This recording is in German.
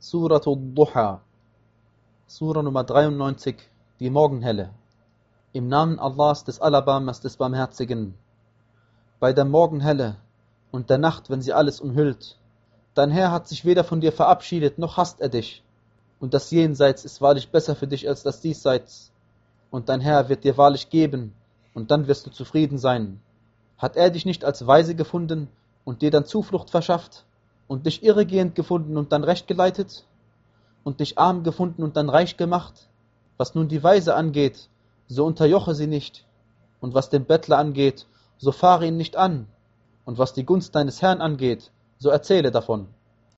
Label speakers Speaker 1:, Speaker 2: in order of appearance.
Speaker 1: Suratul Duha, Sura Nummer 93, die Morgenhelle. Im Namen Allahs des Alabamas des Barmherzigen. Bei der Morgenhelle und der Nacht, wenn sie alles umhüllt. Dein Herr hat sich weder von dir verabschiedet, noch hasst er dich. Und das Jenseits ist wahrlich besser für dich als das Diesseits. Und dein Herr wird dir wahrlich geben, und dann wirst du zufrieden sein. Hat er dich nicht als weise gefunden und dir dann Zuflucht verschafft? Und dich irregehend gefunden und dann recht geleitet und dich arm gefunden und dann reich gemacht. Was nun die Weise angeht, so unterjoche sie nicht, und was den Bettler angeht, so fahre ihn nicht an, und was die Gunst deines Herrn angeht, so erzähle davon.